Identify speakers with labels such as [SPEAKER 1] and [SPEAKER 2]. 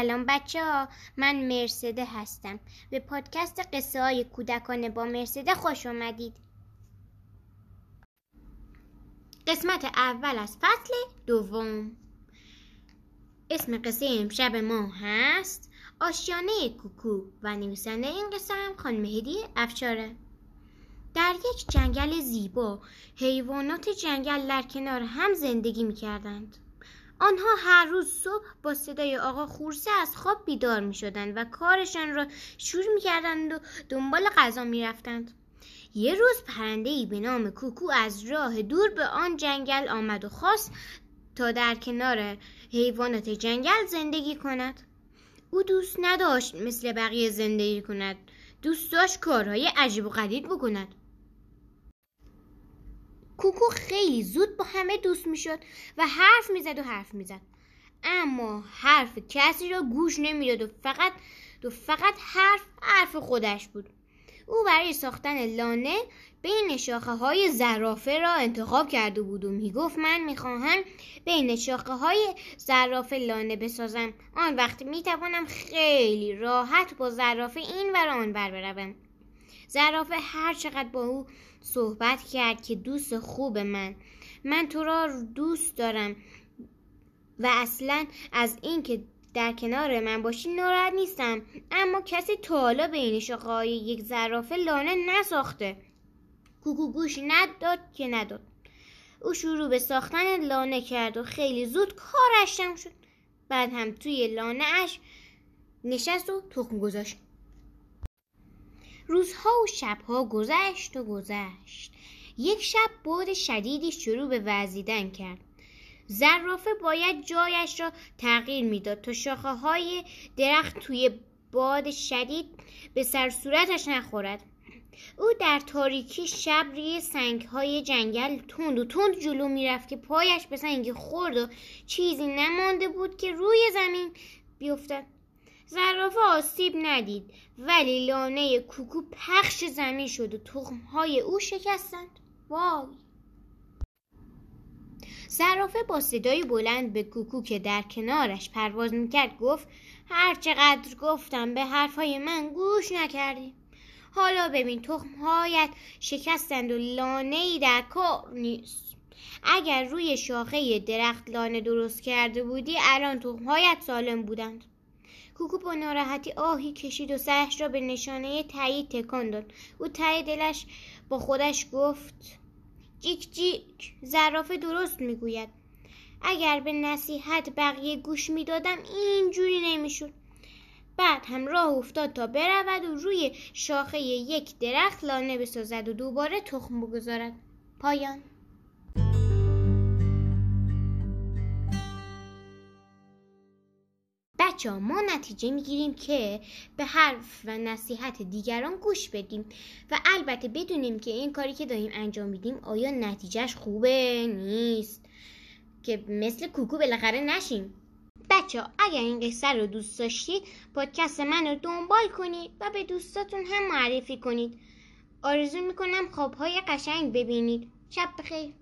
[SPEAKER 1] سلام بچه ها من مرسده هستم. به پادکست قصه های کودکانه با مرسده خوش آمدید قسمت اول از فصل دوم. اسم قصه امشب ما هست آشیانه کوکو و نویسنده این قصه هم خانم هدی افشاره. در یک جنگل زیبا حیوانات جنگل در کنار هم زندگی می کردند. آنها هر روز صبح با صدای آقا خورسه از خواب بیدار می شدند و کارشان را شروع می کردند و دنبال غذا می رفتند. یه روز پرنده ای به نام کوکو از راه دور به آن جنگل آمد و خواست تا در کنار حیوانات جنگل زندگی کند. او دوست نداشت مثل بقیه زندگی کند. دوست داشت کارهای عجیب و غریب بکند. کوکو خیلی زود با همه دوست می‌شد و حرف می‌زد و حرف می‌زد. اما حرف کسی را گوش نمی‌داد و فقط و فقط حرف حرف خودش بود. او برای ساختن لانه بین شاخه های زرافه را انتخاب کرده بود و می‌گفت من می‌خواهم بین شاخه های زرافه لانه بسازم. آن وقت می‌توانم خیلی راحت با زرافه این و آن بر بروم. زرافه هر چقدر با او صحبت کرد که دوست خوب من. من تو را دوست دارم و اصلا از اینکه در کنار من باشی ناراحت نیستم. اما کسی تا حالا بین یک زرافه لانه نساخته. کوکو گوش نداد که نداد. او شروع به ساختن لانه کرد و خیلی زود کارش تموم شد. بعد هم توی لانه اش نشست و تخم گذاشت. روزها و شبها گذشت و گذشت. یک شب باد شدیدی شروع به وزیدن کرد. زرافه باید جایش را تغییر می‌داد تا شاخه های درخت توی باد شدید به سر صورتش نخورد. او در تاریکی شب روی سنگ های جنگل تند و تند جلو می‌رفت که پایش به سنگ خورد و چیزی نمانده بود که روی زمین بیفتد. زرافه آسیب ندید ولی لانه کوکو پخش زمین شد و تخمهای او شکستند. وای! زرافه با صدای بلند به کوکو که در کنارش پرواز می‌کرد گفت هر چقدر گفتم به حرفهای من گوش نکردی. حالا ببین تخمهایت شکستند و لانه ای در کار نیست. اگر روی شاخه درخت لانه درست کرده بودی الان تخمهایت سالم بودند. کوکو با ناراحتی آهی کشید و سرش را به نشانه تایید تکان داد. او تای دلش با خودش گفت جیک جیک زرافه درست می‌گوید. اگر به نصیحت بقیه گوش می‌دادم اینجوری نمی‌شد. بعد هم راه افتاد تا برود و روی شاخه یک درخت لانه بسازد و دوباره تخم بگذارد. پایان. بچه ما نتیجه می‌گیریم که به حرف و نصیحت دیگران گوش بدیم و البته بدونیم که این کاری که داریم انجام میدیم آیا نتیجهش خوبه نیست؟ که مثل کوکو بالاخره نشیم. بچه اگر این قصه رو دوست داشتید پادکست من رو دنبال کنید و به دوستاتون هم معرفی کنید آرزو می‌کنم خوابهای قشنگ ببینید. شب بخیر.